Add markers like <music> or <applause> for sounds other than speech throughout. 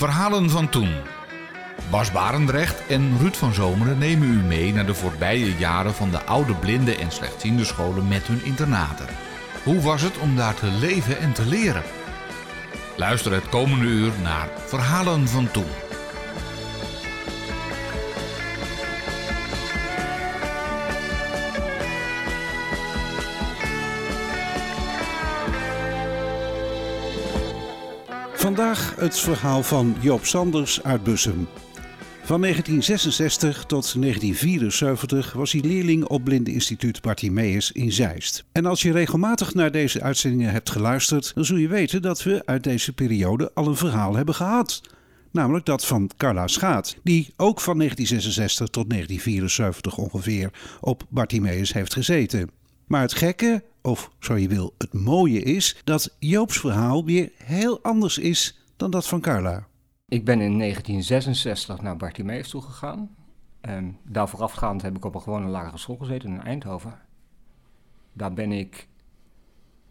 Verhalen van toen. Bas Barendrecht en Ruud van Zomeren nemen u mee naar de voorbije jaren van de oude blinde en slechtziende scholen met hun internaten. Hoe was het om daar te leven en te leren? Luister het komende uur naar Verhalen van toen. Vandaag het verhaal van Joop Sanders uit Bussum. Van 1966 tot 1974 was hij leerling op Blindeninstituut Bartimeus in Zeist. En als je regelmatig naar deze uitzendingen hebt geluisterd, dan zul je weten dat we uit deze periode al een verhaal hebben gehad. Namelijk dat van Carla Schaat, die ook van 1966 tot 1974 ongeveer op Bartimeus heeft gezeten. Maar het gekke, of zo je wil, het mooie is dat Joop's verhaal weer heel anders is dan dat van Carla. Ik ben in 1966 naar Bartimeus toegegaan. En daar voorafgaand heb ik op een gewone lagere school gezeten in Eindhoven. Daar ben ik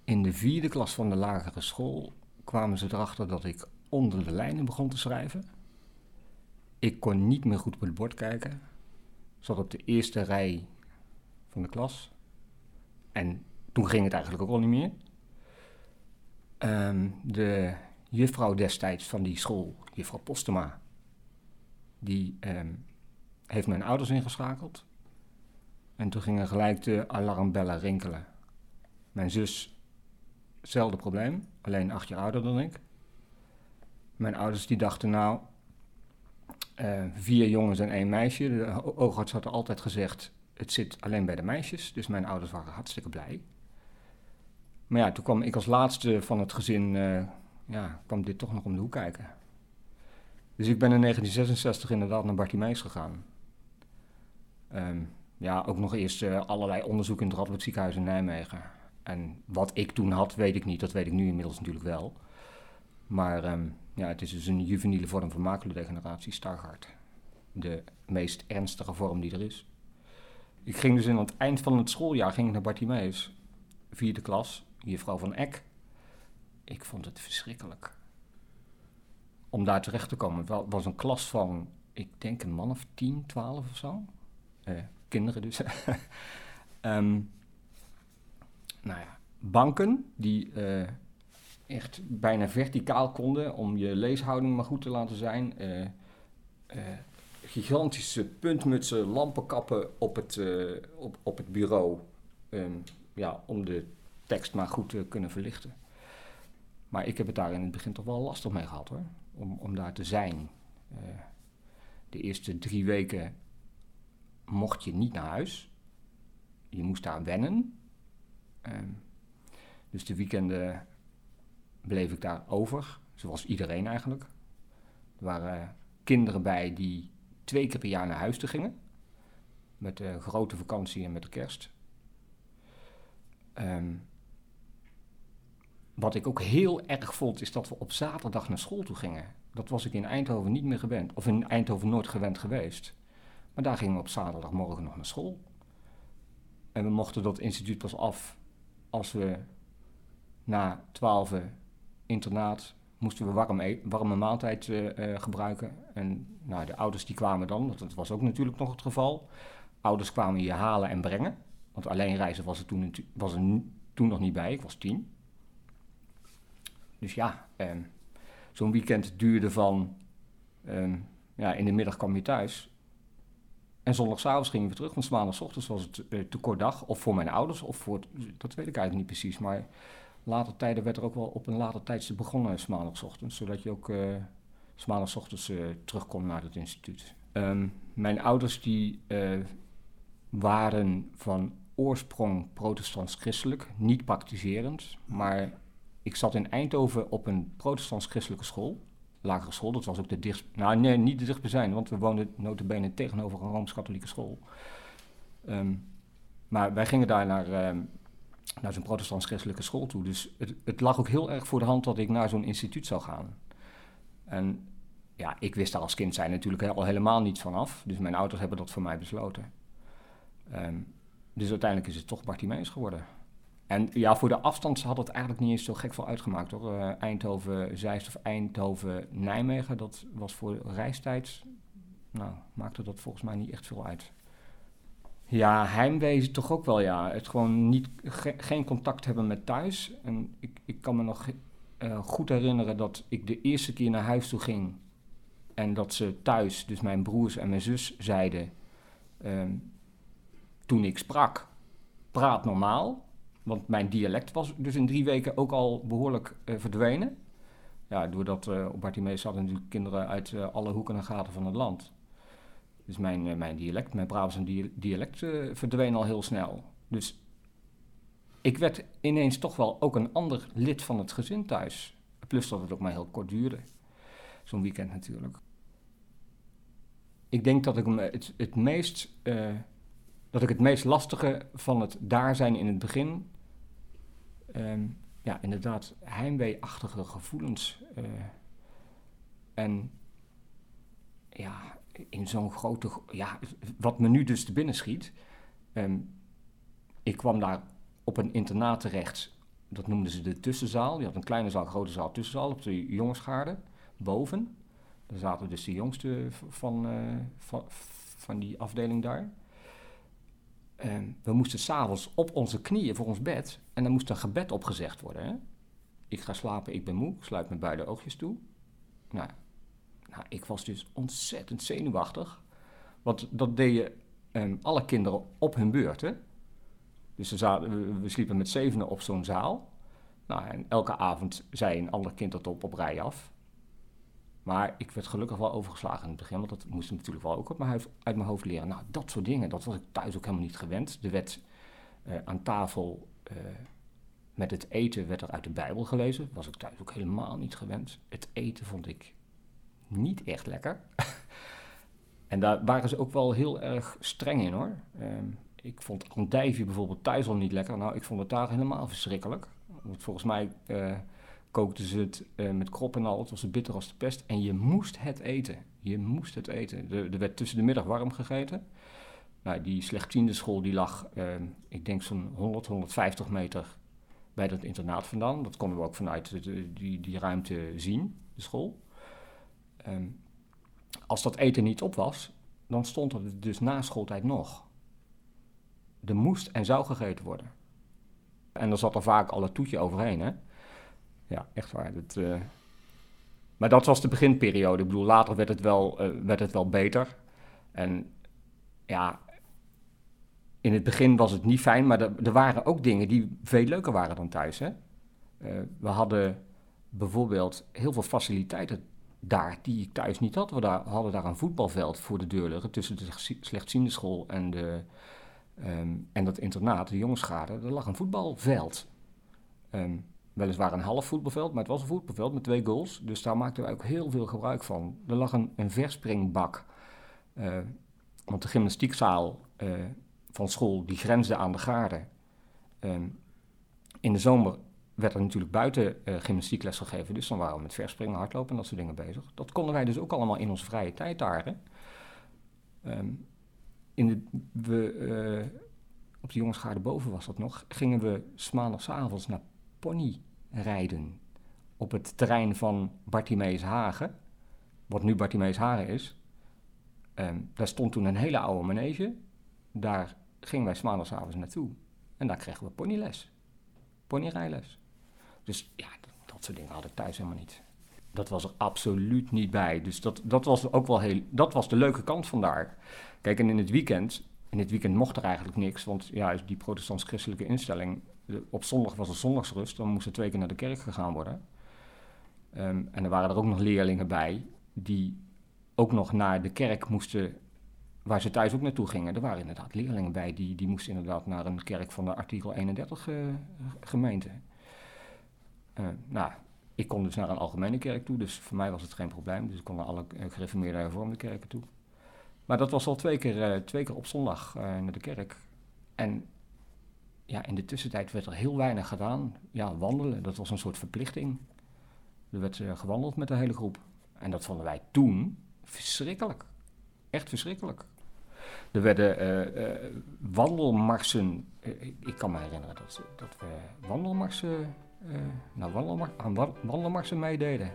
in de vierde klas van de lagere school kwamen ze erachter dat ik onder de lijnen begon te schrijven. Ik kon niet meer goed op het bord kijken. Zat op de eerste rij van de klas. En toen ging het eigenlijk ook al niet meer. Um, de juffrouw destijds van die school, juffrouw Postema, die um, heeft mijn ouders ingeschakeld. En toen gingen gelijk de alarmbellen rinkelen. Mijn zus, hetzelfde probleem, alleen acht jaar ouder dan ik. Mijn ouders die dachten nou, uh, vier jongens en één meisje. De oogarts had altijd gezegd, het zit alleen bij de meisjes. Dus mijn ouders waren hartstikke blij. Maar ja, toen kwam ik als laatste van het gezin, uh, ja, kwam dit toch nog om de hoek kijken. Dus ik ben in 1966 inderdaad naar Bartimeus gegaan. Um, ja, ook nog eerst uh, allerlei onderzoek in het Radboud ziekenhuis in Nijmegen. En wat ik toen had, weet ik niet. Dat weet ik nu inmiddels natuurlijk wel. Maar um, ja, het is dus een juveniele vorm van maculodegeneratie, Stargardt. De meest ernstige vorm die er is. Ik ging dus in het eind van het schooljaar ging ik naar Bartimeus, vierde klas juffrouw van Eck. Ik vond het verschrikkelijk. Om daar terecht te komen. Het was een klas van, ik denk een man of 10, 12 of zo. Eh, kinderen dus. um, <laughs> nou ja, banken die uh, echt bijna verticaal konden om je leeshouding maar goed te laten zijn. Uh, gigantische puntmutsen, lampenkappen op het, op, op het bureau. Um, ja, om de tekst maar goed te kunnen verlichten. Maar ik heb het daar in het begin toch wel lastig mee gehad hoor, om, om daar te zijn. Uh, de eerste drie weken mocht je niet naar huis. Je moest daar wennen. Uh, dus de weekenden bleef ik daar over, zoals iedereen eigenlijk. Er waren kinderen bij die twee keer per jaar naar huis te gingen. Met de grote vakantie en met de kerst. Um, wat ik ook heel erg vond, is dat we op zaterdag naar school toe gingen. Dat was ik in Eindhoven niet meer gewend, of in Eindhoven nooit gewend geweest. Maar daar gingen we op zaterdagmorgen nog naar school. En we mochten dat instituut pas af als we na twaalf internaat moesten we warm e warme maaltijd uh, uh, gebruiken. En nou, de ouders die kwamen dan, dat was ook natuurlijk nog het geval. Ouders kwamen je halen en brengen. Want alleen reizen was toen, was er toen nog niet bij, ik was tien. Dus ja, um, zo'n weekend duurde van, um, ja, in de middag kwam je thuis. En zondagavond gingen we terug, want maandagochtends was het uh, te kort dag. Of voor mijn ouders, of voor, dat weet ik eigenlijk niet precies. Maar later tijden werd er ook wel op een later tijdstip begonnen, maandagochtends. Zodat je ook uh, uh, terug kon naar het instituut. Um, mijn ouders die waren van oorsprong protestants-christelijk, niet praktiserend, maar ik zat in Eindhoven op een protestants-christelijke school. Lagere school, dat was ook de dichtst... Nou, nee, niet de dichtstbijzijnde, want we woonden notabene tegenover een Rooms-Katholieke school. Um, maar wij gingen daar naar, um, naar zo'n protestants-christelijke school toe. Dus het, het, lag ook heel erg voor de hand dat ik naar zo'n instituut zou gaan. En ja, ik wist daar als kind zijn natuurlijk al helemaal niets van af. Dus mijn ouders hebben dat voor mij besloten. Um, dus uiteindelijk is het toch Bartimeus geworden. En ja, voor de afstand had het eigenlijk niet eens zo gek veel uitgemaakt hoor. Uh, Eindhoven, Zeist of Eindhoven, Nijmegen, dat was voor reistijd. Nou, maakte dat volgens mij niet echt veel uit. Ja, heimwee toch ook wel, ja. Het gewoon niet, geen contact hebben met thuis. En ik, ik kan me nog uh, goed herinneren dat ik de eerste keer naar huis toe ging. En dat ze thuis, dus mijn broers en mijn zus, zeiden... Ehm, toen ik sprak, praat normaal. Want mijn dialect was dus in drie weken ook al behoorlijk uh, verdwenen. Ja, doordat uh, op Bartimeus hadden natuurlijk kinderen uit uh, alle hoeken en gaten van het land. Dus mijn, mijn dialect, mijn Brabants dialect verdween al heel snel. Dus ik werd ineens toch wel ook een ander lid van het gezin thuis. Plus dat het ook maar heel kort duurde. Zo'n weekend natuurlijk. Ik denk dat ik het, het meest dat ik het meest lastige van het daar zijn in het begin, ehm, ja, inderdaad, heimwee-achtige gevoelens. Uh, en ja, in zo'n grote, ja, wat me nu dus te binnen schiet. Um, ik kwam daar op een internaat terecht, dat noemden ze de tussenzaal. Je had een kleine zaal, grote zaal, tussenzaal op de jongensgaarde, boven. Daar zaten dus de jongsten van, uh, van, van die afdeling daar. We moesten s'avonds op onze knieën voor ons bed en dan moest een gebed opgezegd worden. Hè? Ik ga slapen, ik ben moe, ik sluit mijn beide oogjes toe. Nou, nou, ik was dus ontzettend zenuwachtig. Want dat deden um, alle kinderen op hun beurt. Hè? Dus we, sliepen met zevenen op zo'n zaal. Nou, en elke avond zei een ander kind dat op, op rij af. Maar ik werd gelukkig wel overgeslagen in het begin, want dat moest natuurlijk wel ook uit mijn, hoofd, uit mijn hoofd leren. Nou, dat soort dingen, dat was ik thuis ook helemaal niet gewend. Er werd uh, aan tafel uh, met het eten werd er uit de Bijbel gelezen. Was ik thuis ook helemaal niet gewend. Het eten vond ik niet echt lekker. <laughs> en daar waren ze ook wel heel erg streng in hoor. Uh, ik vond andijvie bijvoorbeeld thuis al niet lekker. Nou, ik vond het daar helemaal verschrikkelijk. Want volgens mij eh, kookten ze het uh, met krop en al. Het was bitter als de pest. En je moest het eten. Je moest het eten. Er, er werd tussen de middag warm gegeten. Nou, die slechtziende school die lag, uh, ik denk zo'n 100, 150 meter bij dat internaat vandaan. Dat konden we ook vanuit die, die ruimte zien, de school. Um, als dat eten niet op was, dan stond er dus na schooltijd nog. Er moest en zou gegeten worden. En dan zat er vaak al een toetje overheen, hè ja, echt waar. Uh... Maar dat was de beginperiode. Ik bedoel, later werd het wel, uh, werd het wel beter. En ja, in het begin was het niet fijn, maar er, waren ook dingen die veel leuker waren dan thuis. Hè? Uh, we hadden bijvoorbeeld heel veel faciliteiten daar die ik thuis niet had. We hadden daar een voetbalveld voor de deur liggen tussen de slechtziende school en, de, um, en dat internaat, de jongensschade. Er lag een voetbalveld. Um, weliswaar een half voetbalveld, maar het was een voetbalveld met twee goals. Dus daar maakten wij ook heel veel gebruik van. Er lag een, verspringbak. Uh, want de gymnastiekzaal uh, van school die grensde aan de gaarden. Uh, in de zomer werd er natuurlijk buiten uh, gymnastiekles gegeven. Dus dan waren we met verspringen, hardlopen en dat soort dingen bezig. Dat konden wij dus ook allemaal in onze vrije tijd daar. Um, in de, we, op de jongensgaarde boven was dat nog. Gingen we maandagsavonds naar pony rijden op het terrein van Bartimeus Hagen, wat nu Bartimeus Hagen is. Um, daar stond toen een hele oude manege. Daar gingen wij maandagavond naartoe. En daar kregen we ponyles. Ponyrijles. Dus ja, dat, soort dingen had ik thuis helemaal niet. Dat was er absoluut niet bij. Dus dat, dat was ook wel heel... Dat was de leuke kant van daar. Kijk, en in het weekend... In het weekend mocht er eigenlijk niks, want ja, die protestants-christelijke instelling op zondag was er zondagsrust, dan moest er twee keer naar de kerk gegaan worden. Um, en er waren er ook nog leerlingen bij die ook nog naar de kerk moesten, waar ze thuis ook naartoe gingen. Er waren inderdaad leerlingen bij die, die moesten inderdaad naar een kerk van de artikel 31 uh, gemeente. Uh, nou, ik kon dus naar een algemene kerk toe, dus voor mij was het geen probleem. Dus ik kon naar alle gereformeerde hervormde kerken toe. Maar dat was al twee keer, uh, twee keer op zondag naar de kerk. En ja, in de tussentijd werd er heel weinig gedaan. Ja, wandelen, dat was een soort verplichting. Er werd uh, gewandeld met de hele groep. En dat vonden wij toen verschrikkelijk. Echt verschrikkelijk. Er werden uh, wandelmarsen. ik kan me herinneren dat, dat we wandelmarsen, nou, wandelmar aan wandelmarsen meededen.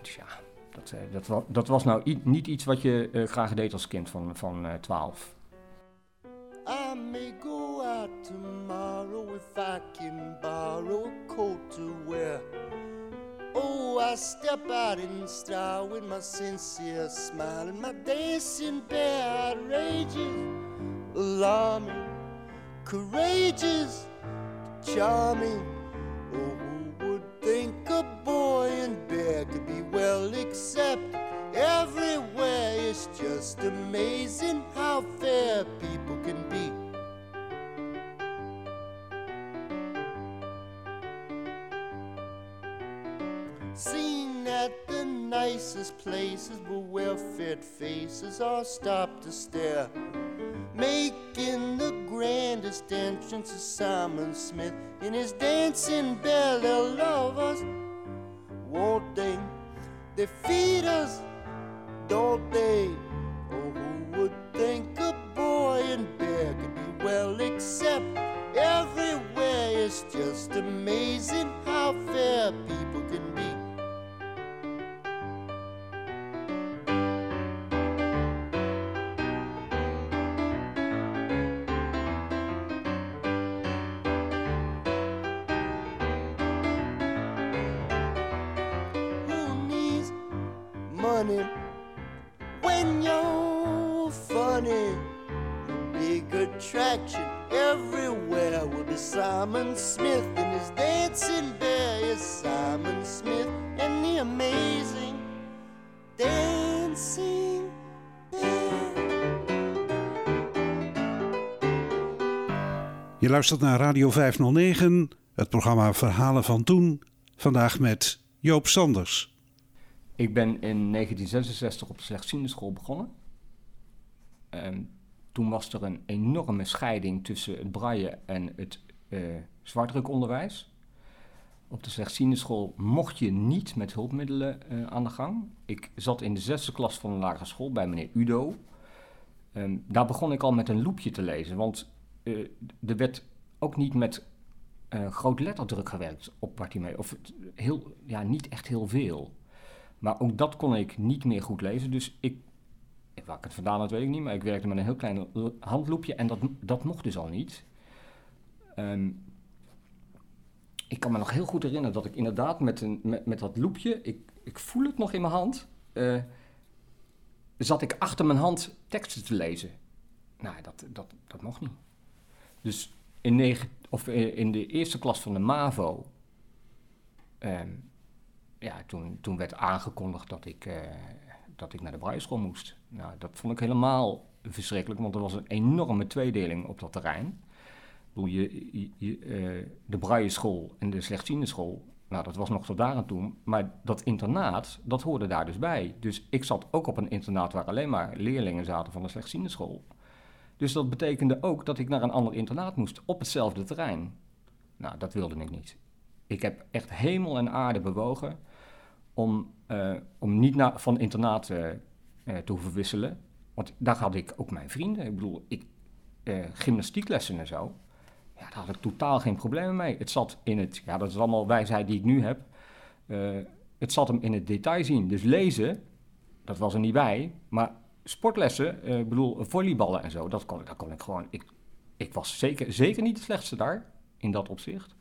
Dus ja, dat, dat, dat was nou niet iets wat je graag deed als kind van, van 12. In style with my sincere smile and my dancing bear outrageous, alarming, courageous, charming. Stop to stare. Making the grandest entrance of Simon Smith in his dancing bell. They'll love us, won't they? They feed us, don't they? Je luistert naar Radio 509, het programma Verhalen van Toen. Vandaag met Joop Sanders. Ik ben in 1966 op de slechtziende school begonnen. Um, toen was er een enorme scheiding tussen het braille en het uh, zwartdrukonderwijs. Op de slechtziende school mocht je niet met hulpmiddelen uh, aan de gang. Ik zat in de zesde klas van een lagere school bij meneer Udo. Um, daar begon ik al met een loepje te lezen, want uh, er werd ook niet met groot letterdruk gewerkt op Bartimee. Of heel, ja, niet echt heel veel. Maar ook dat kon ik niet meer goed lezen. Dus ik, waar ik het vandaan had, weet ik niet. Maar ik werkte met een heel klein handloepje en dat, dat mocht dus al niet. Ehm, ik kan me nog heel goed herinneren dat ik inderdaad met, een, met, met dat loepje, ik, ik voel het nog in mijn hand, uh, zat ik achter mijn hand teksten te lezen. Nou, dat, dat, dat mocht niet. Dus in, negen, of eh, in de eerste klas van de MAVO um, ja, toen, toen werd aangekondigd dat ik, uh, dat ik naar de Brailleschool moest. Nou, dat vond ik helemaal verschrikkelijk, want er was een enorme tweedeling op dat terrein. Je, je, uh, de Brailleschool en de slechtziende school, nou, dat was nog tot daar aan toe. Maar dat internaat, dat hoorde daar dus bij. Dus ik zat ook op een internaat waar alleen maar leerlingen zaten van de slechtziende school. Dus dat betekende ook dat ik naar een ander internaat moest op hetzelfde terrein. Nou, dat wilde ik niet. Ik heb echt hemel en aarde bewogen om, uh, om niet naar, van internaat uh, te hoeven wisselen. Want daar had ik ook mijn vrienden. Ik bedoel, ik, gymnastieklessen en zo. Ja, daar had ik totaal geen problemen mee. Het zat in het, ja, dat is allemaal wijsheid die ik nu heb. het zat hem in het detail zien. Dus lezen, dat was er niet bij. Maar sportlessen, ik bedoel, volleyballen en zo, dat kon, dat kon ik gewoon. Ik, ik was zeker, zeker niet de slechtste daar, in dat opzicht.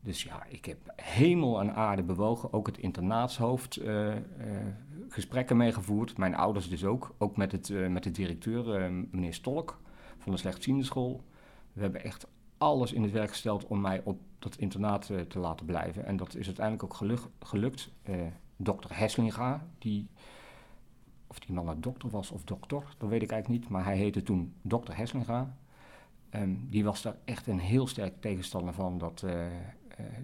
Dus ja, ik heb hemel en aarde bewogen. Ook het internaatshoofd uh, uh, gesprekken meegevoerd. Mijn ouders dus ook. Ook met, het, met de directeur, meneer Stolk van de slechtziende school. We hebben echt alles in het werk gesteld om mij op dat internaat te laten blijven. En dat is uiteindelijk ook geluk, gelukt. dokter Heslinga, die, of die man nou dokter was of dokter, dat weet ik eigenlijk niet. Maar hij heette toen dokter Heslinga. Um, die was daar echt een heel sterk tegenstander van dat, uh, uh,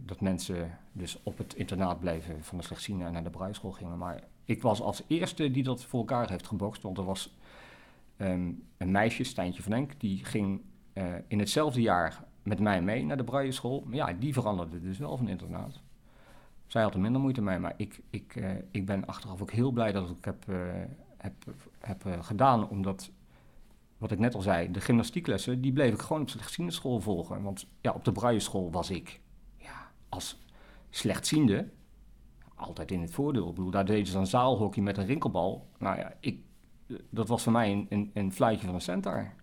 dat mensen dus op het internaat bleven van de slechtziende en naar de bruischool gingen. Maar ik was als eerste die dat voor elkaar heeft gebokst, want er was um, een meisje, Stijntje van die ging uh, in hetzelfde jaar met mij mee naar de bruischool. Maar ja, die veranderde dus wel van internaat. Zij had er minder moeite mee, maar ik, ik, ik ben achteraf ook heel blij dat ik heb, heb heb eh, gedaan, omdat, wat ik net al zei, de gymnastieklessen, die bleef ik gewoon op slechtziende volgen. Want ja, op de braille was ik ja, als slechtziende altijd in het voordeel. Ik bedoel, daar deden ze dan zaalhockey met een rinkelbal. Nou ja, ik, dat was voor mij een, een, fluitje van een centaur.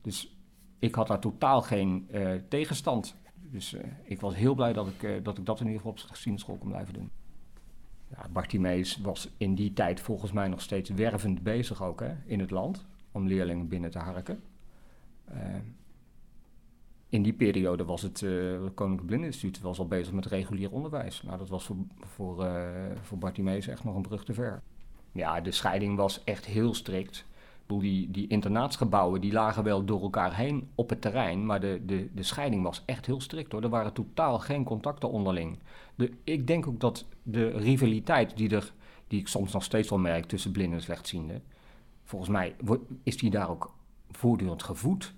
Dus ik had daar totaal geen uh, tegenstand. Dus uh, ik was heel blij dat ik, dat ik dat in ieder geval op school kon blijven doen. Ja, Bartimeus was in die tijd volgens mij nog steeds wervend bezig ook hè, in het land. Om leerlingen binnen te harken. in die periode was het Koninklijk Blindeninstituut was al bezig met regulier onderwijs. Nou, dat was voor, voor, voor Bartimeus echt nog een brug te ver. Ja, de scheiding was echt heel strikt die, die internaatsgebouwen die lagen wel door elkaar heen op het terrein, maar de, de, de scheiding was echt heel strikt hoor. Er waren totaal geen contacten onderling. De, ik denk ook dat de rivaliteit die, er, die ik soms nog steeds wel merk tussen blinden en slechtzienden, volgens mij is die daar ook voortdurend gevoed,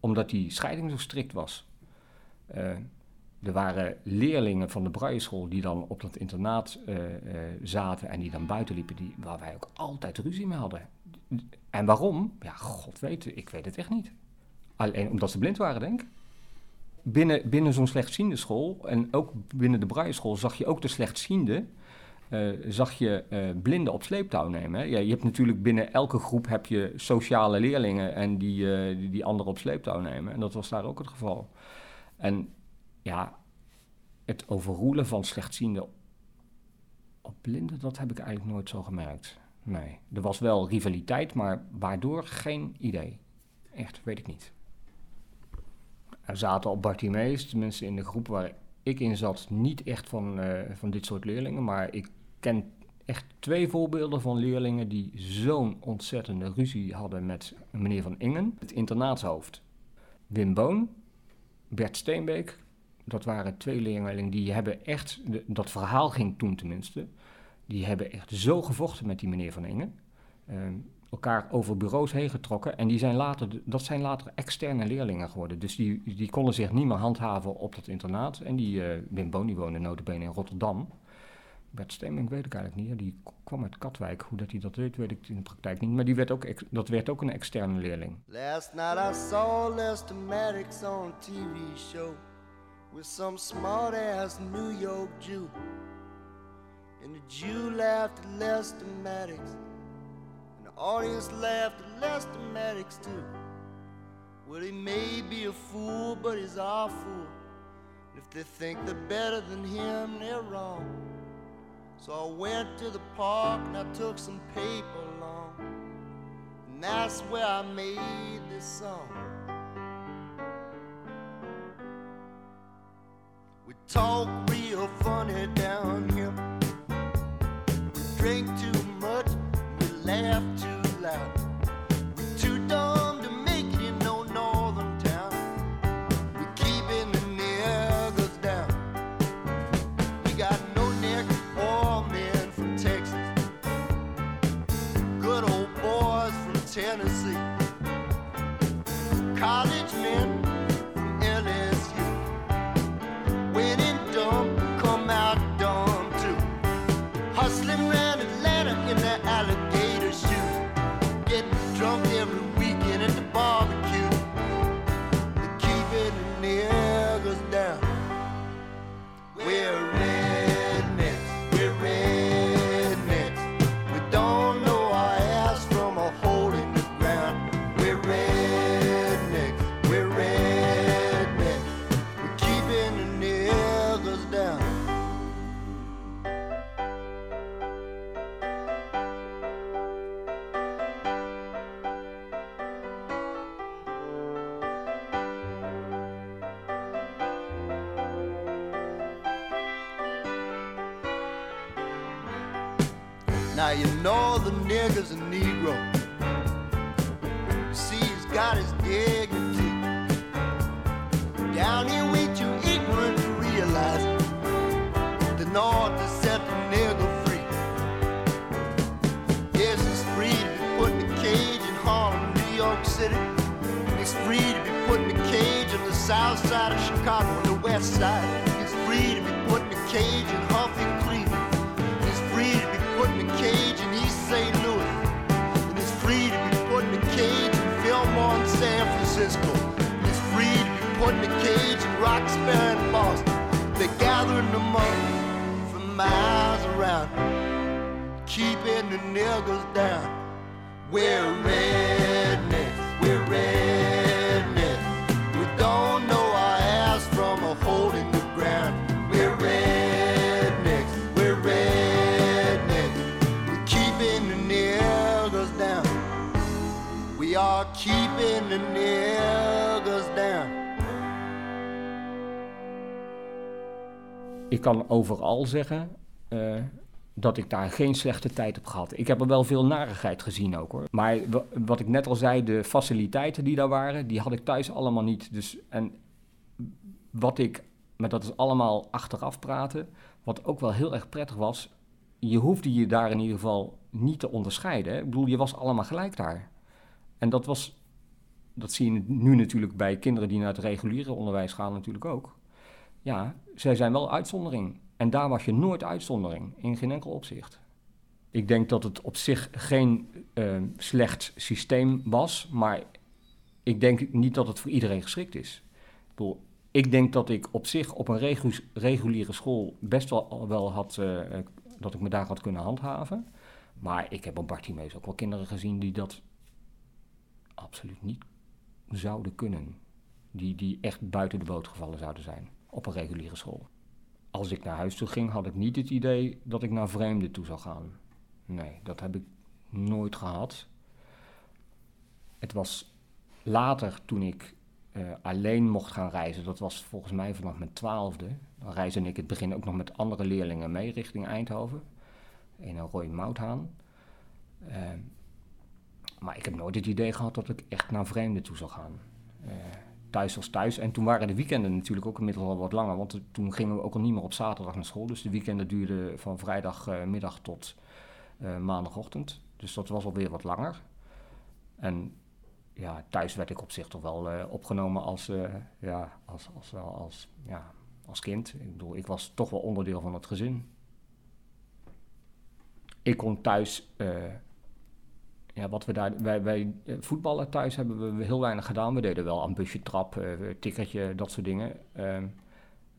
omdat die scheiding zo strikt was. Uh, er waren leerlingen van de Brailleschool die dan op dat internaat uh, uh, zaten en die dan buiten liepen, die, waar wij ook altijd ruzie mee hadden. En waarom? Ja, god weet, ik weet het echt niet. Alleen omdat ze blind waren, denk ik. Binnen, binnen zo'n slechtziende school en ook binnen de Brailleschool zag je ook de slechtziende. Uh, zag je uh, blinden op sleeptouw nemen. Ja, je hebt natuurlijk binnen elke groep heb je sociale leerlingen en die, uh, die, die anderen op sleeptouw nemen. En dat was daar ook het geval. En ja, het overroelen van slechtzienden op blinden, dat heb ik eigenlijk nooit zo gemerkt. Nee, er was wel rivaliteit, maar waardoor geen idee. Echt, weet ik niet. Er zaten op Bartimees, tenminste in de groep waar ik in zat, niet echt van, uh, van dit soort leerlingen. Maar ik ken echt twee voorbeelden van leerlingen die zo'n ontzettende ruzie hadden met meneer Van Ingen, het internaatshoofd. Wim Boon, Bert Steenbeek, dat waren twee leerlingen die hebben echt, dat verhaal ging toen tenminste, die hebben echt zo gevochten met die meneer Van Engen. Uh, elkaar over bureaus heen getrokken. En die zijn later, dat zijn later externe leerlingen geworden. Dus die, die konden zich niet meer handhaven op dat internaat. En die, uh, Wim Boon, die woonde notabene in Rotterdam. Bert Stemming weet ik eigenlijk niet. Die kwam uit Katwijk. Hoe dat hij dat deed, weet ik in de praktijk niet. Maar die werd ook, dat werd ook een externe leerling. Last night I saw Lester Maddox on TV show. With some smart ass New York Jew. And the Jew laughed at Lester Maddox. And the audience laughed at Lester Maddox too. Well, he may be a fool, but he's our fool. And if they think they're better than him, they're wrong. So I went to the park and I took some paper along. And that's where I made this song. We talk real funny down drink too much, we laugh near. Ik kan overal zeggen eh, dat ik daar geen slechte tijd heb gehad. Ik heb er wel veel narigheid gezien ook hoor. Maar wa- wat ik net al zei, de faciliteiten die daar waren, die had ik thuis allemaal niet. Dus, en wat ik, maar dat is allemaal achteraf praten, wat ook wel heel erg prettig was, je hoefde je daar in ieder geval niet te onderscheiden. Hè? Ik bedoel, je was allemaal gelijk daar. En dat was, dat zie je nu natuurlijk bij kinderen die naar het reguliere onderwijs gaan natuurlijk ook. Ja, zij zijn wel uitzondering. En daar was je nooit uitzondering, in geen enkel opzicht. Ik denk dat het op zich geen eh, slecht systeem was, maar ik denk niet dat het voor iedereen geschikt is. Ik, bedoel, ik denk dat ik op zich op een regu- reguliere school best wel, wel had, eh, eh, dat ik me daar had kunnen handhaven. Maar ik heb op Bartimeus ook wel kinderen gezien die dat absoluut niet zouden kunnen. Die, die echt buiten de boot gevallen zouden zijn op een reguliere school. Als ik naar huis toe ging, had ik niet het idee dat ik naar vreemden toe zou gaan. Nee, dat heb ik nooit gehad. Het was later toen ik eh, alleen mocht gaan reizen. Dat was volgens mij vanaf mijn twaalfde. Dan reisde ik het begin ook nog met andere leerlingen mee richting Eindhoven. In een Roy Mouthaan. Eh, maar ik heb nooit het idee gehad dat ik echt naar vreemden toe zou gaan. Eh, thuis was thuis. En toen waren de weekenden natuurlijk ook inmiddels al wat langer. Want toen gingen we ook al niet meer op zaterdag naar school. Dus de weekenden duurden van vrijdagmiddag tot eh, maandagochtend. Dus dat was alweer wat langer. En ja, thuis werd ik op zich toch wel eh, opgenomen als, eh, ja, als, als, als, als, ja, als kind. Ik bedoel, ik was toch wel onderdeel van het gezin. Ik kon thuis eh, ja, wat we daar, wij, wij eh, voetballen thuis hebben we heel weinig gedaan. We deden wel een busje trap, eh, tikkertje, dat soort dingen. Ehm,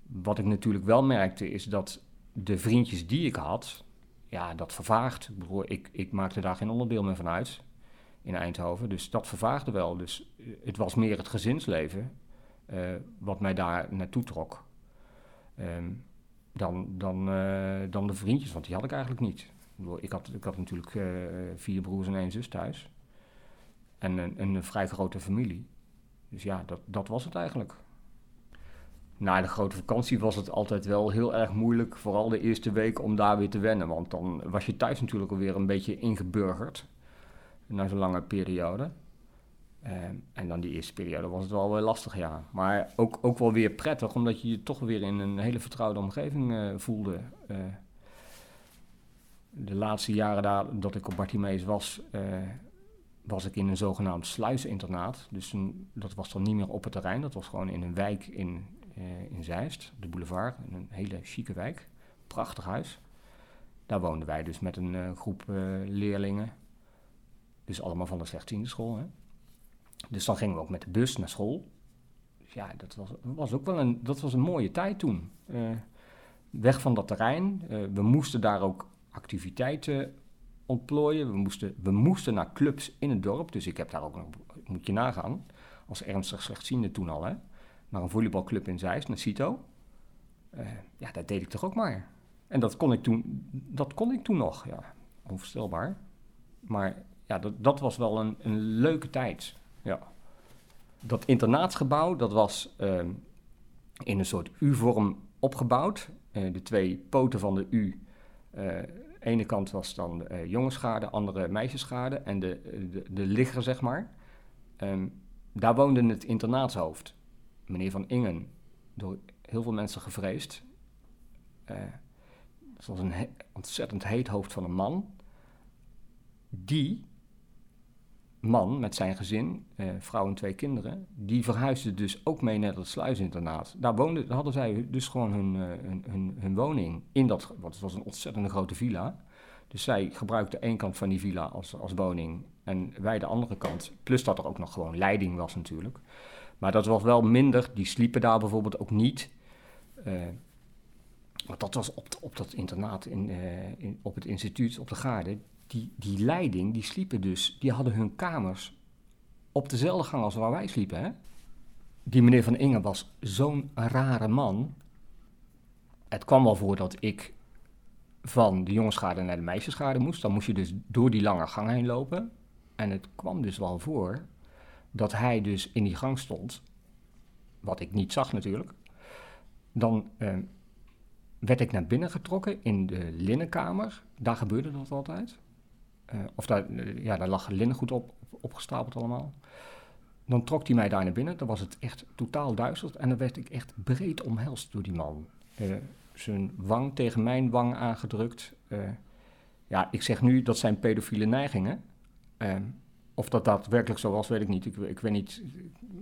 wat ik natuurlijk wel merkte is dat de vriendjes die ik had, ja, dat vervaagt. Ik, ik, maakte daar geen onderdeel meer van uit in Eindhoven. Dus dat vervaagde wel. Dus eh, het was meer het gezinsleven wat mij daar naartoe trok. Ehm, dan, dan, dan de vriendjes, want die had ik eigenlijk niet. Ik, had, ik had natuurlijk eh, vier broers en één zus thuis. En een, een vrij grote familie. Dus ja, dat, dat was het eigenlijk. Na de grote vakantie was het altijd wel heel erg moeilijk, vooral de eerste week, om daar weer te wennen. Want dan was je thuis natuurlijk alweer een beetje ingeburgerd. Na zo'n lange periode. Eh, en dan die eerste periode was het wel weer lastig, ja. Maar ook, ook wel weer prettig, omdat je je toch weer in een hele vertrouwde omgeving eh, voelde. Eh, de laatste jaren daar, dat ik op Bartimeus was, eh, was ik in een zogenaamd sluisinternaat. Dus dat was dan niet meer op het terrein, dat was gewoon in een wijk in, eh, in Zeist, de boulevard, een hele chique wijk. Prachtig huis. Daar woonden wij dus met een eh, groep leerlingen. Dus allemaal van de slechtziende school. Hè? Dus dan gingen we ook met de bus naar school. Dus ja, dat was, was ook wel een, dat was een mooie tijd toen. Weg van dat terrein. We moesten daar ook activiteiten ontplooien. We moesten, we moesten naar clubs in het dorp. Dus ik heb daar ook nog, moet je nagaan, als ernstig slechtziende toen al, hè, naar een volleybalclub in Zeist, naar Cito. Eh, ja, dat deed ik toch ook maar. En dat kon ik toen, dat kon ik toen nog, ja, onvoorstelbaar. Maar ja, dat, dat was wel een, een leuke tijd, ja. Dat internaatsgebouw, dat was ehm, in een soort U-vorm opgebouwd. Eh, de twee poten van de U uh, ene kant was dan de uh, jongensschade, andere meisjesschade en de, de, de ligger, zeg maar. Um, daar woonde het internaatshoofd, meneer Van Ingen, door heel veel mensen gevreesd. Uh, was een ontzettend heet hoofd van een man. Die man met zijn gezin, uh, vrouw en twee kinderen, die verhuisde dus ook mee naar het sluisinternaat. Daar, woonden, daar hadden zij dus gewoon hun, uh, hun, hun, hun, woning in dat, wat was een ontzettende grote villa. Dus zij gebruikte één kant van die villa als, als woning en wij de andere kant. Plus dat er ook nog gewoon leiding was natuurlijk. Maar dat was wel minder. Die sliepen daar bijvoorbeeld ook niet. Uh, want dat was op, op dat internaat in, in, op het instituut op de Gaarde. Die, die leiding, die sliepen dus, die hadden hun kamers op dezelfde gang als waar wij sliepen. Hè? Die meneer Van Ingen was zo'n rare man. Het kwam wel voor dat ik van de jongensschade naar de meisjesschade moest. Dan moest je dus door die lange gang heen lopen. En het kwam dus wel voor dat hij dus in die gang stond, wat ik niet zag natuurlijk. Dan uh, werd ik naar binnen getrokken in de linnenkamer. Daar gebeurde dat altijd. Uh, of daar, uh, ja, daar lag linnengoed op, op, opgestapeld allemaal. Dan trok hij mij daar naar binnen. Dan was het echt totaal duister. En dan werd ik echt breed omhelst door die man. Uh, zijn wang tegen mijn wang aangedrukt. ja, ik zeg nu dat zijn pedofiele neigingen. Of dat daadwerkelijk zo was, weet ik niet. Ik, ik weet niet.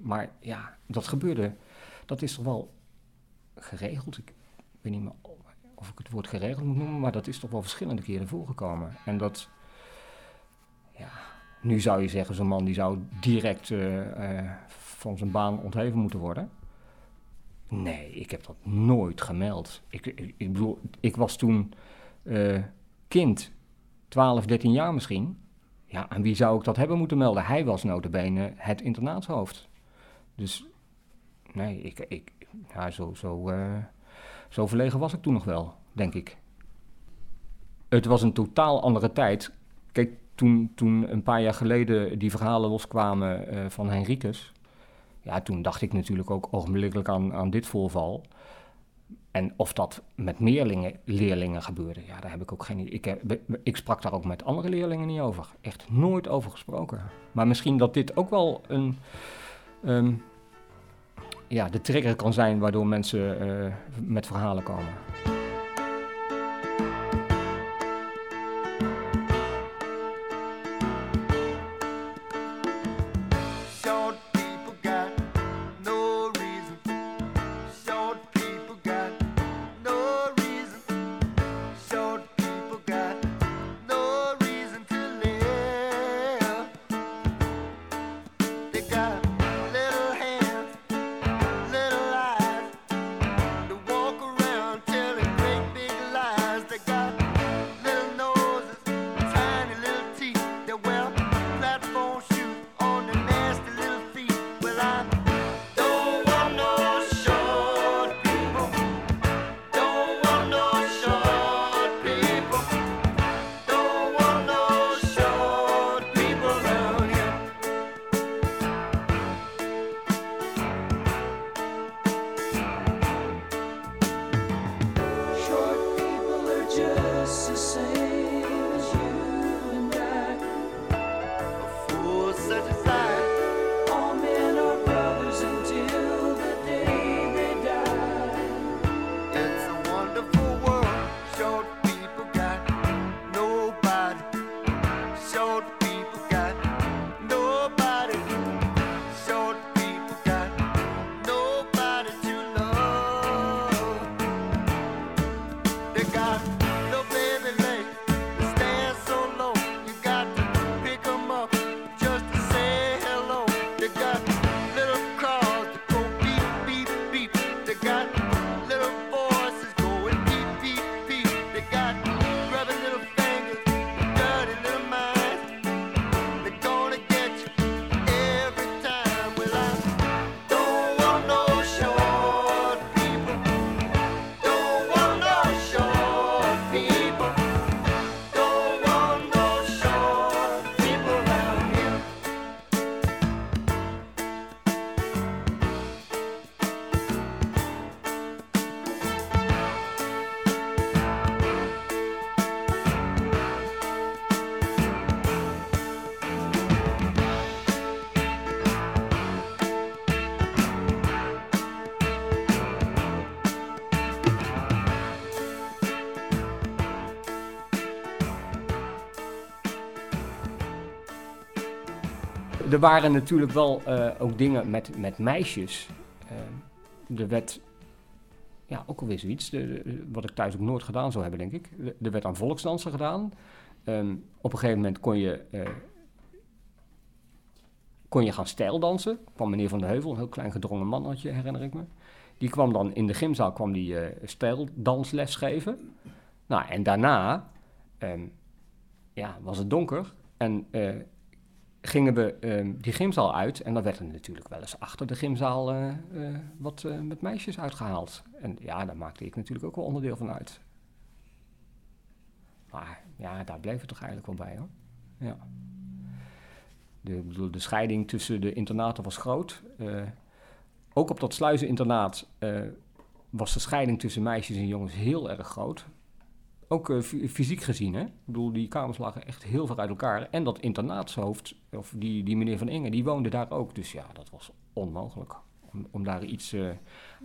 Maar ja, dat gebeurde. Dat is toch wel geregeld. Ik weet niet of ik het woord geregeld moet noemen, maar dat is toch wel verschillende keren voorgekomen. En dat, nu zou je zeggen, zo'n man die zou direct uh, uh, van zijn baan ontheven moeten worden. Nee, ik heb dat nooit gemeld. Ik, ik, bedoel, ik was toen uh, kind, 12, 13 jaar misschien. Ja, aan wie zou ik dat hebben moeten melden? Hij was notabene het internaatshoofd. Dus nee, ik, ik, ja, zo, zo, uh, zo verlegen was ik toen nog wel, denk ik. Het was een totaal andere tijd. Kijk, toen, toen een paar jaar geleden die verhalen loskwamen uh, van Henricus... ja, toen dacht ik natuurlijk ook ogenblikkelijk aan, aan dit voorval... En of dat met meerlingen, leerlingen gebeurde, ja, daar heb ik ook geen ik, ik sprak daar ook met andere leerlingen niet over. Echt nooit over gesproken. Maar misschien dat dit ook wel een, um, ja, de trigger kan zijn waardoor mensen uh, met verhalen komen. Er waren natuurlijk wel uh, ook dingen met, met meisjes. Uh, er werd, ja, ook alweer zoiets. De, wat ik thuis ook nooit gedaan zou hebben, denk ik. Er- Er werd aan volksdansen gedaan. Ehm, op een gegeven moment kon je, eh, kon je gaan stijldansen. Kwam meneer Van de Heuvel, een heel klein gedrongen mannetje, herinner ik me. Die kwam dan in de gymzaal kwam die, eh, stijldansles geven. Nou, en daarna ehm, ja, was het donker. En eh, gingen we ehm, die gymzaal uit. En dan werd er natuurlijk wel eens achter de gymzaal eh, eh, wat eh, met meisjes uitgehaald. En ja, daar maakte ik natuurlijk ook wel onderdeel van uit. Maar ja, daar bleef het toch eigenlijk wel bij hoor. Ja. De, bedoel, de scheiding tussen de internaten was groot. Ook op dat sluizeninternaat was de scheiding tussen meisjes en jongens heel erg groot. Ook eh, fy- fysiek gezien, hè. Ik bedoel, die kamers lagen echt heel ver uit elkaar. En dat internaatshoofd, of die, die meneer Van Inge, die woonde daar ook. Dus ja, dat was onmogelijk om, daar iets eh,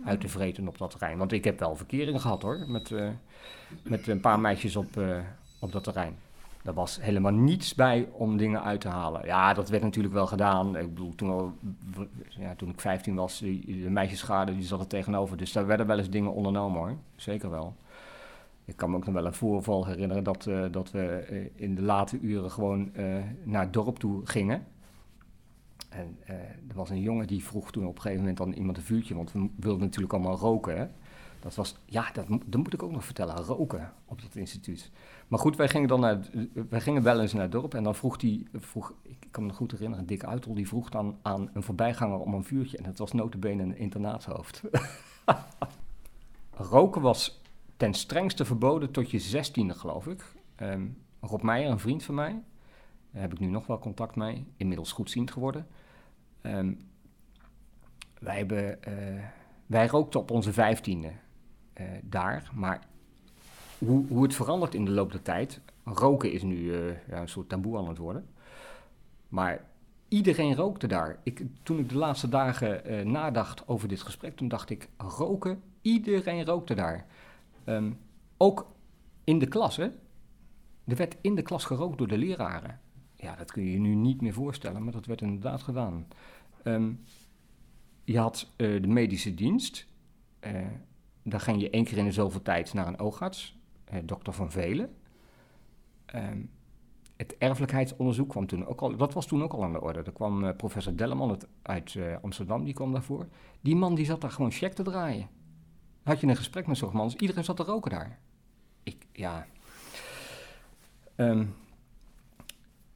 uit te vreten op dat terrein. Want ik heb wel verkeringen gehad, hoor, met, eh, met een paar meisjes op, op dat terrein. Er was helemaal niets bij om dingen uit te halen. Ja, dat werd natuurlijk wel gedaan. Ik bedoel, toen, ja, toen ik 15 was, die, de meisjesschade, die zat er tegenover. Dus daar werden wel eens dingen ondernomen hoor. Zeker wel. Ik kan me ook nog wel een voorval herinneren dat, eh, dat we eh, in de late uren gewoon eh, naar het dorp toe gingen. En er was een jongen die vroeg toen op een gegeven moment aan iemand een vuurtje, want we wilden natuurlijk allemaal roken. Hè? Dat was, ja, dat, dat moet ik ook nog vertellen, roken op dat instituut. Maar goed, wij gingen dan naar, wij gingen wel eens naar het dorp en dan vroeg die, vroeg, ik kan me goed herinneren, een dikke uitel, die vroeg dan aan een voorbijganger om een vuurtje. En dat was notabene een internaatshoofd. <laughs> Roken was ten strengste verboden tot je zestiende, geloof ik. Ehm, Rob Meijer, een vriend van mij, daar heb ik nu nog wel contact mee, inmiddels goedziend geworden. Ehm, wij, eh, wij rookten op onze vijftiende eh, daar, maar hoe, hoe het verandert in de loop der tijd. Roken is nu eh, ja, een soort taboe aan het worden. Maar iedereen rookte daar. Ik, toen ik de laatste dagen nadacht over dit gesprek, toen dacht ik, roken, iedereen rookte daar. Ehm, ook in de klas, hè. Er werd in de klas gerookt door de leraren. Ja, dat kun je je nu niet meer voorstellen, maar dat werd inderdaad gedaan. Ehm, je had eh, de medische dienst. Eh, daar ging je één keer in de zoveel tijd naar een oogarts, eh, dokter Van Velen. Ehm, het erfelijkheidsonderzoek kwam toen ook al, dat was toen ook al aan de orde. Er kwam professor Delleman uit, Amsterdam, die kwam daarvoor. Die man die zat daar gewoon check te draaien. Had je een gesprek met zo'n man, dus iedereen zat te roken daar. Ik, ja. Ehm,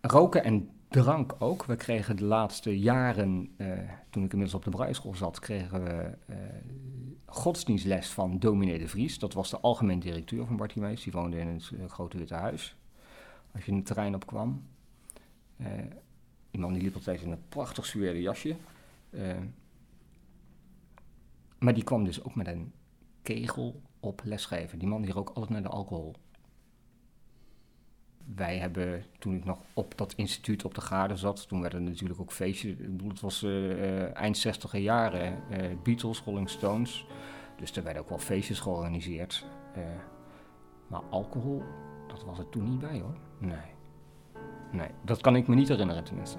roken en drank ook. We kregen de laatste jaren, eh, toen ik inmiddels op de Brijschool zat, kregen we eh, godsdienstles van dominee de Vries. Dat was de algemeen directeur van Bartimeus. Die woonde in het eh, grote witte huis. Als je het terrein op kwam. Eh, die man die liep altijd in een prachtig suède jasje. Maar die kwam dus ook met een kegel op lesgeven. Die man die rook altijd naar de alcohol. Wij hebben, toen ik nog op dat instituut op de Garde zat, toen werden er natuurlijk ook feestjes. Ik bedoel, het was eh, eh, eind 60 jaren, eh, Beatles, Rolling Stones. Dus er werden ook wel feestjes georganiseerd. Maar alcohol, dat was er toen niet bij hoor. Nee. Nee, dat kan ik me niet herinneren tenminste.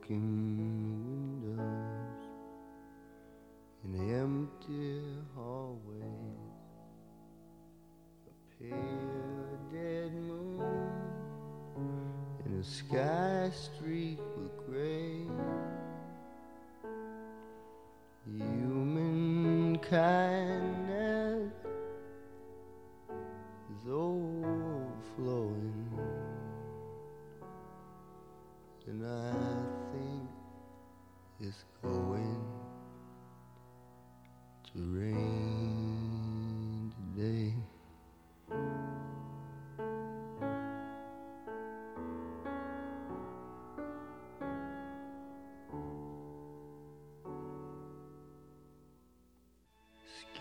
Broken windows in empty hallways, a pale dead moon in a sky streaked with gray. Human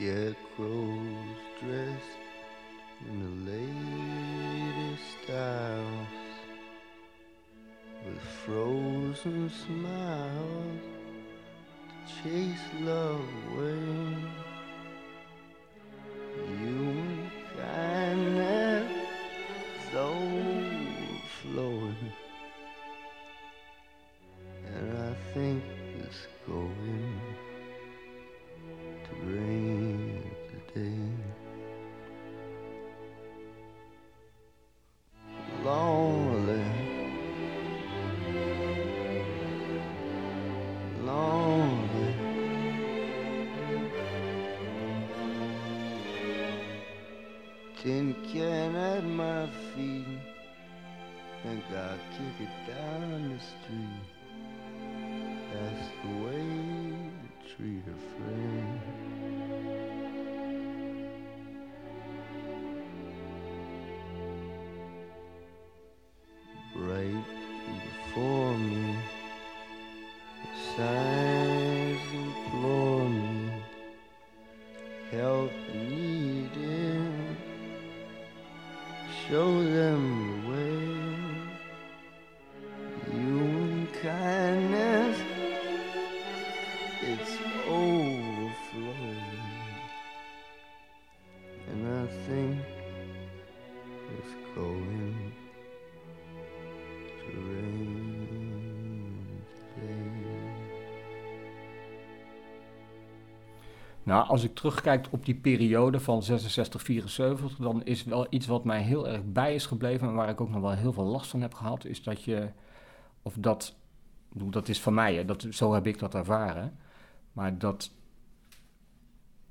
Scarecrows dressed in the latest styles with frozen smiles to chase love away. Nou, als ik terugkijk op die periode van 66, 74, dan is wel iets wat mij heel erg bij is gebleven en waar ik ook nog wel heel veel last van heb gehad, is dat je, of dat, dat is van mij, hè, dat, zo heb ik dat ervaren, maar dat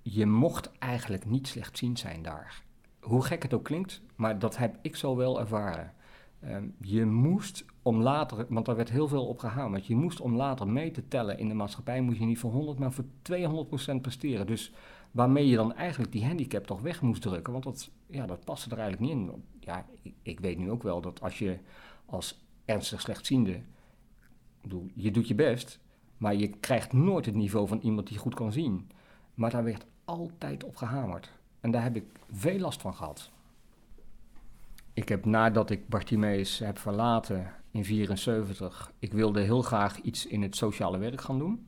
je mocht eigenlijk niet slechtziend zijn daar. Hoe gek het ook klinkt, maar dat heb ik zo wel ervaren. Ehm, je moest om later, want daar werd heel veel op gehamerd, je moest om later mee te tellen in de maatschappij, moet je niet voor 100, maar voor 200% presteren. Dus waarmee je dan eigenlijk die handicap toch weg moest drukken, want dat, ja, dat paste er eigenlijk niet in. Ja, ik, ik weet nu ook wel dat als je als ernstig slechtziende, bedoel, je doet je best, maar je krijgt nooit het niveau van iemand die goed kan zien. Maar daar werd altijd op gehamerd. En daar heb ik veel last van gehad. Ik heb nadat ik Bartimeus heb verlaten in 74, ik wilde heel graag iets in het sociale werk gaan doen.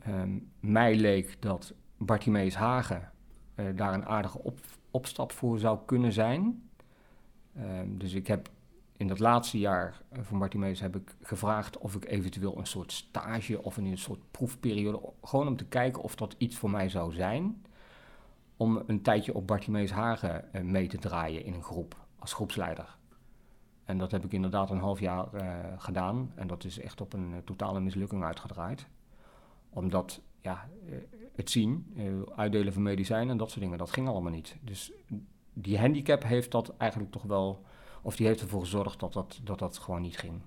Ehm, mij leek dat Bartimeus Hagen eh, daar een aardige op, opstap voor zou kunnen zijn. Ehm, dus ik heb in dat laatste jaar van Bartimeus heb ik gevraagd of ik eventueel een soort stage of een soort proefperiode, gewoon om te kijken of dat iets voor mij zou zijn om een tijdje op Bartimeus Hagen eh, mee te draaien in een groep als groepsleider. En dat heb ik inderdaad een half jaar eh, gedaan. En dat is echt op een eh, totale mislukking uitgedraaid. Omdat ja, eh, het zien, uitdelen van medicijnen en dat soort dingen, dat ging allemaal niet. Dus die handicap heeft dat eigenlijk toch wel, of die heeft ervoor gezorgd dat dat, dat, dat gewoon niet ging.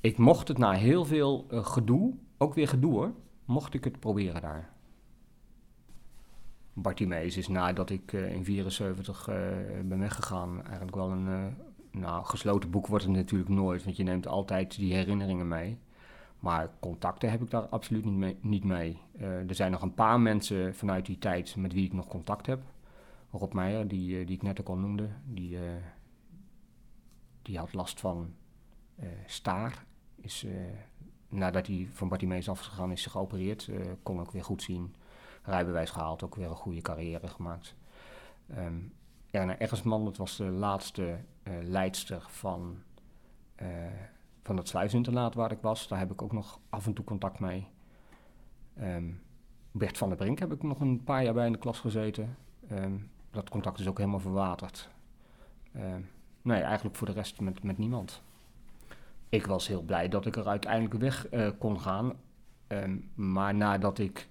Ik mocht het na heel veel gedoe, ook weer gedoe hoor, mocht ik het proberen daar. Bartimeus is nadat ik in 74 eh, ben weggegaan, eigenlijk wel een. Nou, gesloten boek wordt het natuurlijk nooit, want je neemt altijd die herinneringen mee. Maar contacten heb ik daar absoluut niet mee. Niet mee. Eh, er zijn nog een paar mensen vanuit die tijd met wie ik nog contact heb. Rob Meijer, die, eh, die ik net ook al noemde, die, eh, die had last van eh, staar. Is, nadat hij van is gegaan, is geopereerd. kon ook weer goed zien rijbewijs gehaald, ook weer een goede carrière gemaakt. Ehm Erna Eggersman, dat was de laatste leidster van, eh, van het sluisinternaat waar ik was. Daar heb ik ook nog af en toe contact mee. Ehm, Bert van der Brink heb ik nog een paar jaar bij in de klas gezeten. Ehm, dat contact is ook helemaal verwaterd. Ehm, nee, eigenlijk voor de rest met, met niemand. Ik was heel blij dat ik er uiteindelijk weg eh, kon gaan. Maar nadat ik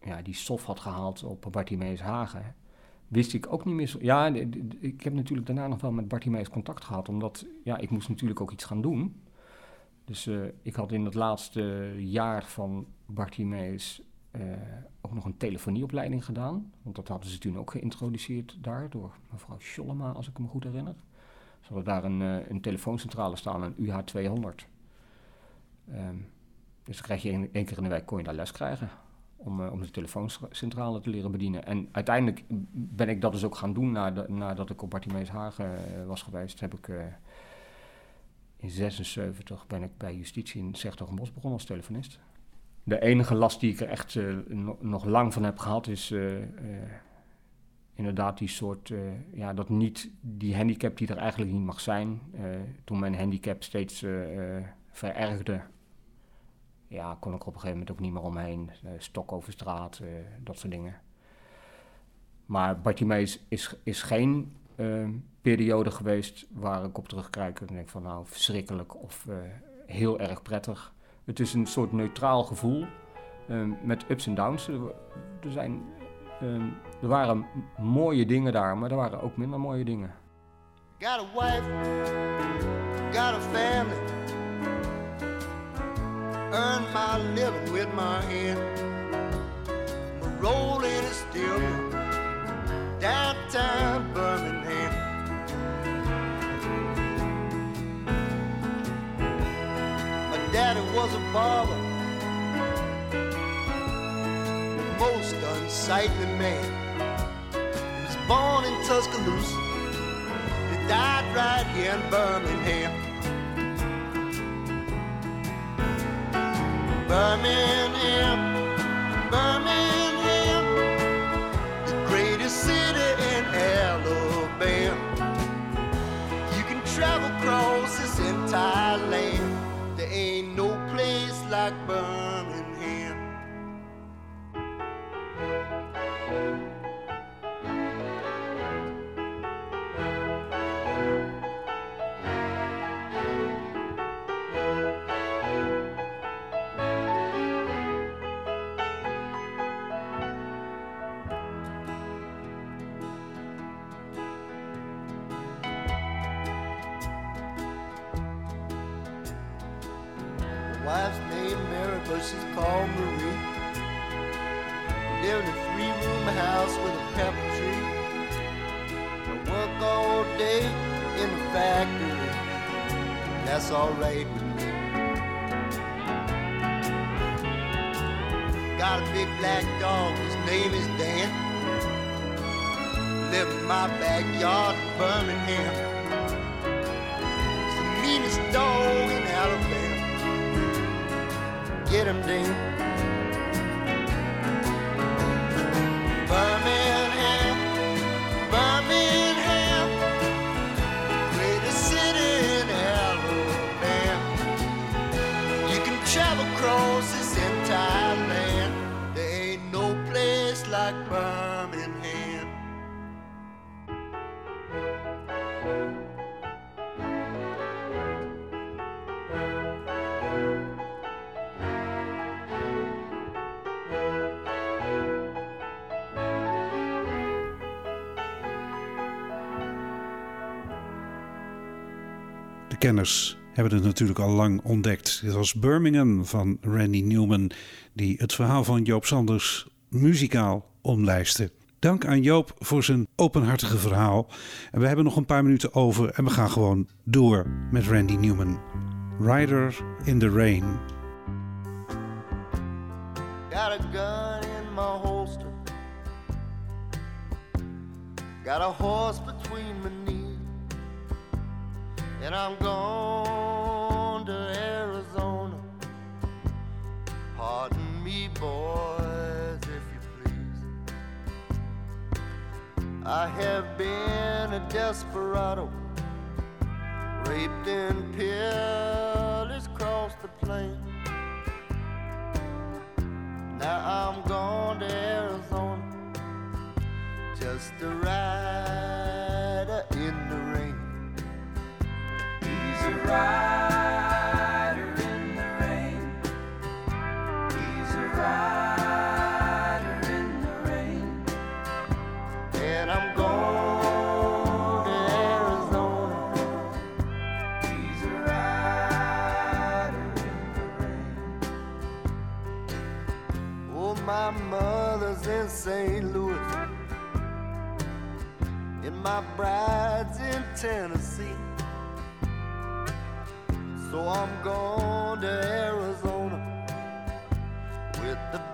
ja, die stof had gehaald op Bartimeus Hagen, wist ik ook niet meer zo... Ja, ik heb natuurlijk daarna nog wel met Bartimeus contact gehad, omdat ja, ik moest natuurlijk ook iets gaan doen. Dus eh, ik had in het laatste jaar van Bartimeus eh, ook nog een telefonieopleiding gedaan. Want dat hadden ze toen ook geïntroduceerd daar door mevrouw Schollema, als ik me goed herinner. Ze hadden daar een, eh, een telefooncentrale staan, een UH200. Ehm, dus dan krijg je één keer in de week kon je daar les krijgen om, eh, om de telefooncentrale te leren bedienen. En uiteindelijk ben ik dat dus ook gaan doen nadat, ik op Bartimeus Hagen eh, was geweest. Heb ik eh, in 76 ben ik bij justitie in Zegtogenbos begonnen als telefonist. De enige last die ik er echt no- nog lang van heb gehad is inderdaad die soort, ja, dat niet die handicap die er eigenlijk niet mag zijn. Toen mijn handicap steeds verergerde, ja, kon ik er op een gegeven moment ook niet meer omheen. Eh, stok over straat, eh, dat soort dingen. Maar Bartimeus is, is geen eh, periode geweest waar ik op terugkijk en denk van nou verschrikkelijk of heel erg prettig. Het is een soort neutraal gevoel met ups en downs. Er, er waren mooie dingen daar, maar er waren ook minder mooie dingen. Got a wife, got a family. Earn my living with my hand. My rolling is still downtown Birmingham. My daddy was a barber, the most unsightly man. He was born in Tuscaloosa. He died right here in Birmingham. Birmingham, Birmingham, the greatest city in Alabama. You can travel across this entire land. There ain't no place like Birmingham. But she's called Marie. Live in a three-room house with a pepper tree. I work all day in the factory. That's alright with me. Got a big black dog, his name is Dan. Live in my backyard in Birmingham. It's the meanest dog hit him, ding kenners hebben het natuurlijk al lang ontdekt. Dit was Birmingham van Randy Newman, die het verhaal van Joop Sanders muzikaal omlijstte. Dank aan Joop voor zijn openhartige verhaal. En we hebben nog een paar minuten over en we gaan gewoon door met Randy Newman. Rider in the Rain. Got a gun in my holster. Got a horse between my knees. And I'm gone to Arizona. Pardon me, boys, if you please. I have been a desperado. Raped and pillaged across the plain. Now I'm going to Arizona just a rider St. Louis. And my bride's in Tennessee. So I'm going to Arizona with the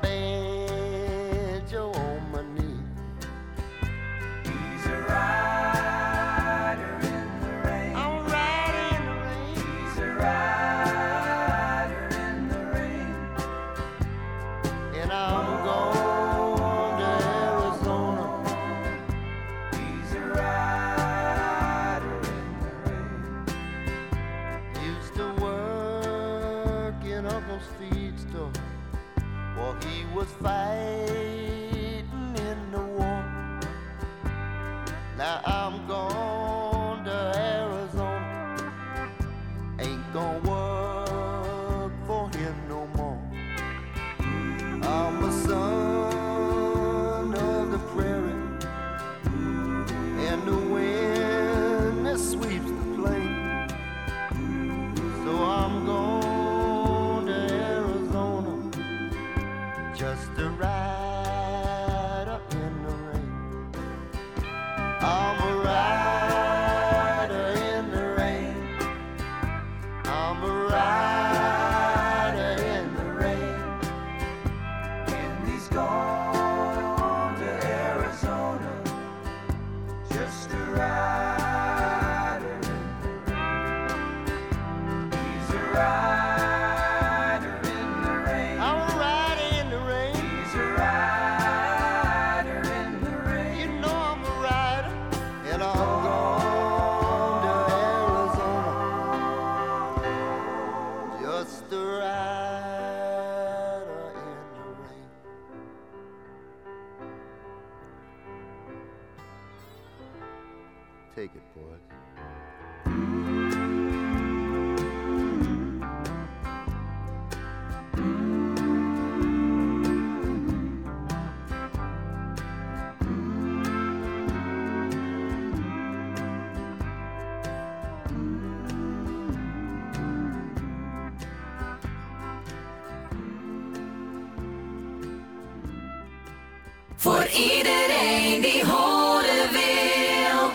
iedereen die horen wil.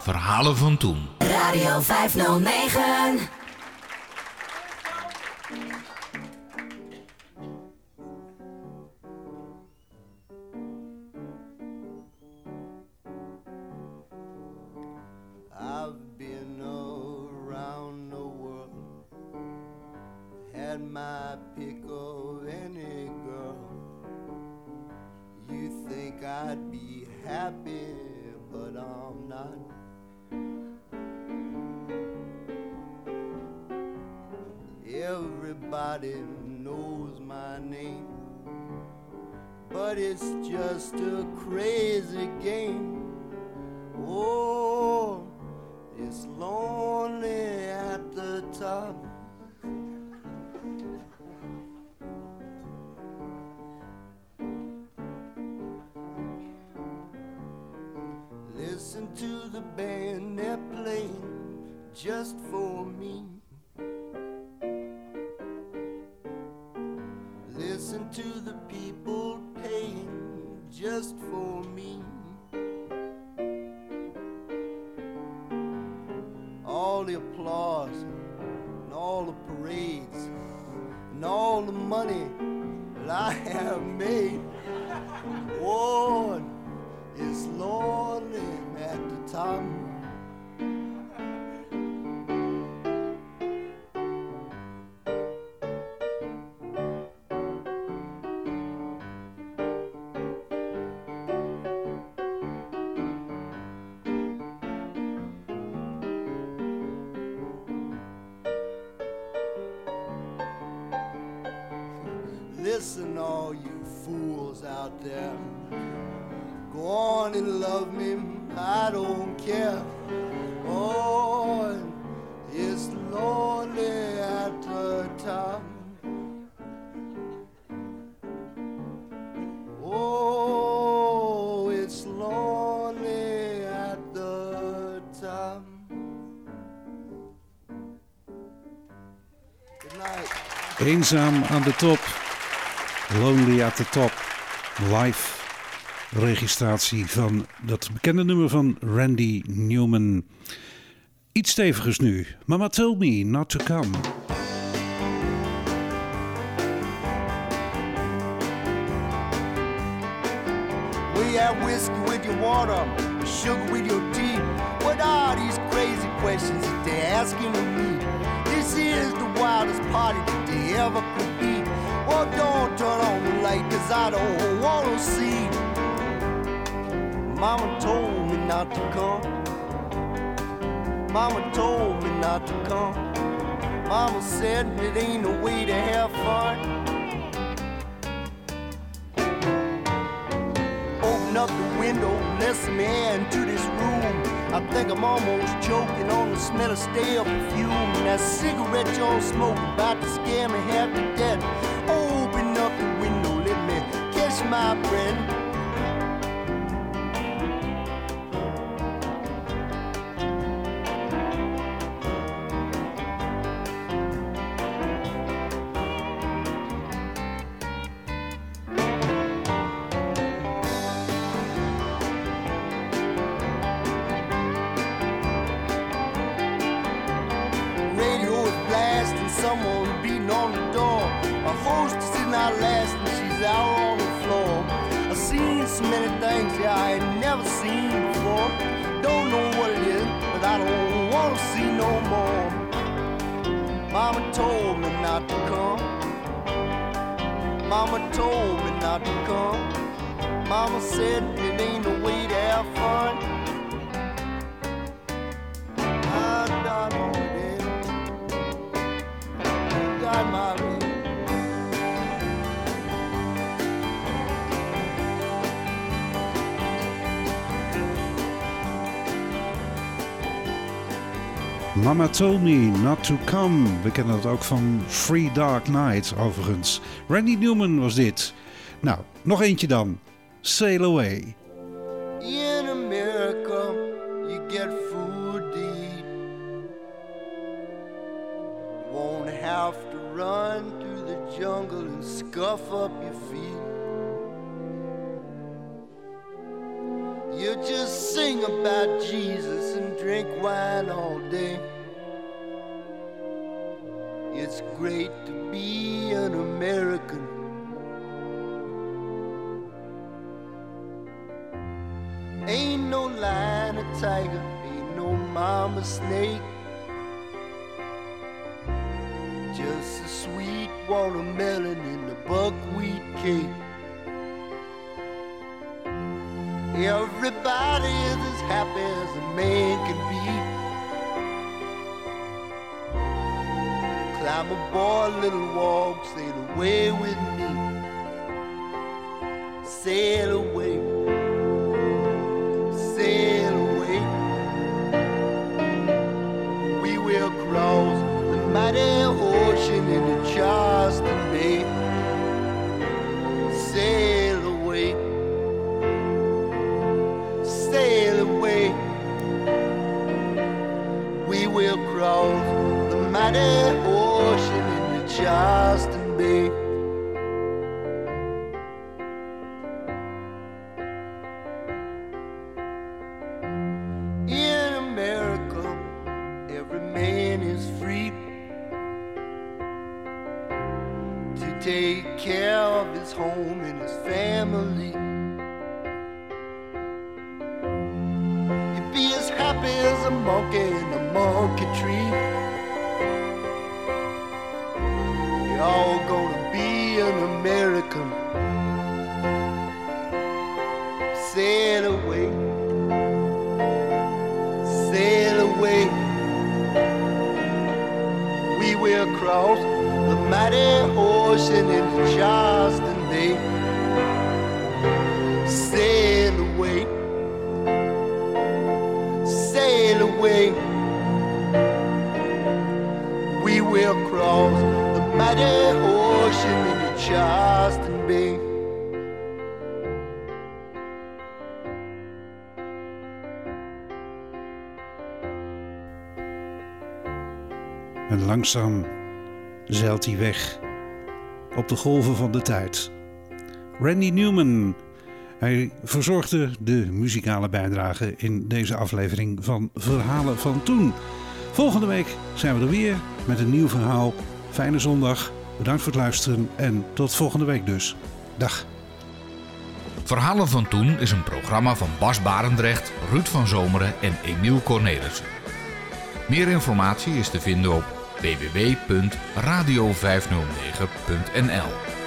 Verhalen van toen. Radio 509. Eenzaam aan de top. Lonely at the top. Live registratie van dat bekende nummer van Randy Newman. Iets stevigers nu. Mama told me not to come. We have whiskey with your water, sugar with your tea. What are these crazy questions that they're asking of me? This is the wildest party they ever could be. Well, don't turn on the light, cause I don't wanna see. Mama told me not to come. Mama told me not to come. Mama said it ain't a way to have fun. Open up the window, let some air into this room. I think I'm almost choking on the smell of stale perfume. That cigarette you're smoking about to scare me half to death. Open up the window, let me catch my breath. Told Me Not To Come. We kennen dat ook van Free Dark Night overigens. Randy Newman was dit. Nou, nog eentje dan. Sail Away. In America, you get food to eat. Won't have to run through the jungle and scuff up your feet. You just sing about Jesus and drink wine all day. Great to be an American. Ain't no lion or tiger, ain't no mama snake. Just a sweet watermelon in the buckwheat cake. Everybody is as happy as a man can be. Climb boy, little walk, sail away with me. Sail away, will cross the mighty ocean into Charleston Bay. Sail away sail away. We will cross the mighty ocean into Charleston Bay. En langzaam zeilt hij weg op de golven van de tijd. Randy Newman. Hij verzorgde de muzikale bijdrage in deze aflevering van Verhalen van Toen. Volgende week zijn we er weer met een nieuw verhaal. Fijne zondag. Bedankt voor het luisteren en tot volgende week dus. Dag. Verhalen van Toen is een programma van Bas Barendrecht, Ruud van Zomeren en Emiel Cornelissen. Meer informatie is te vinden op www.radio509.nl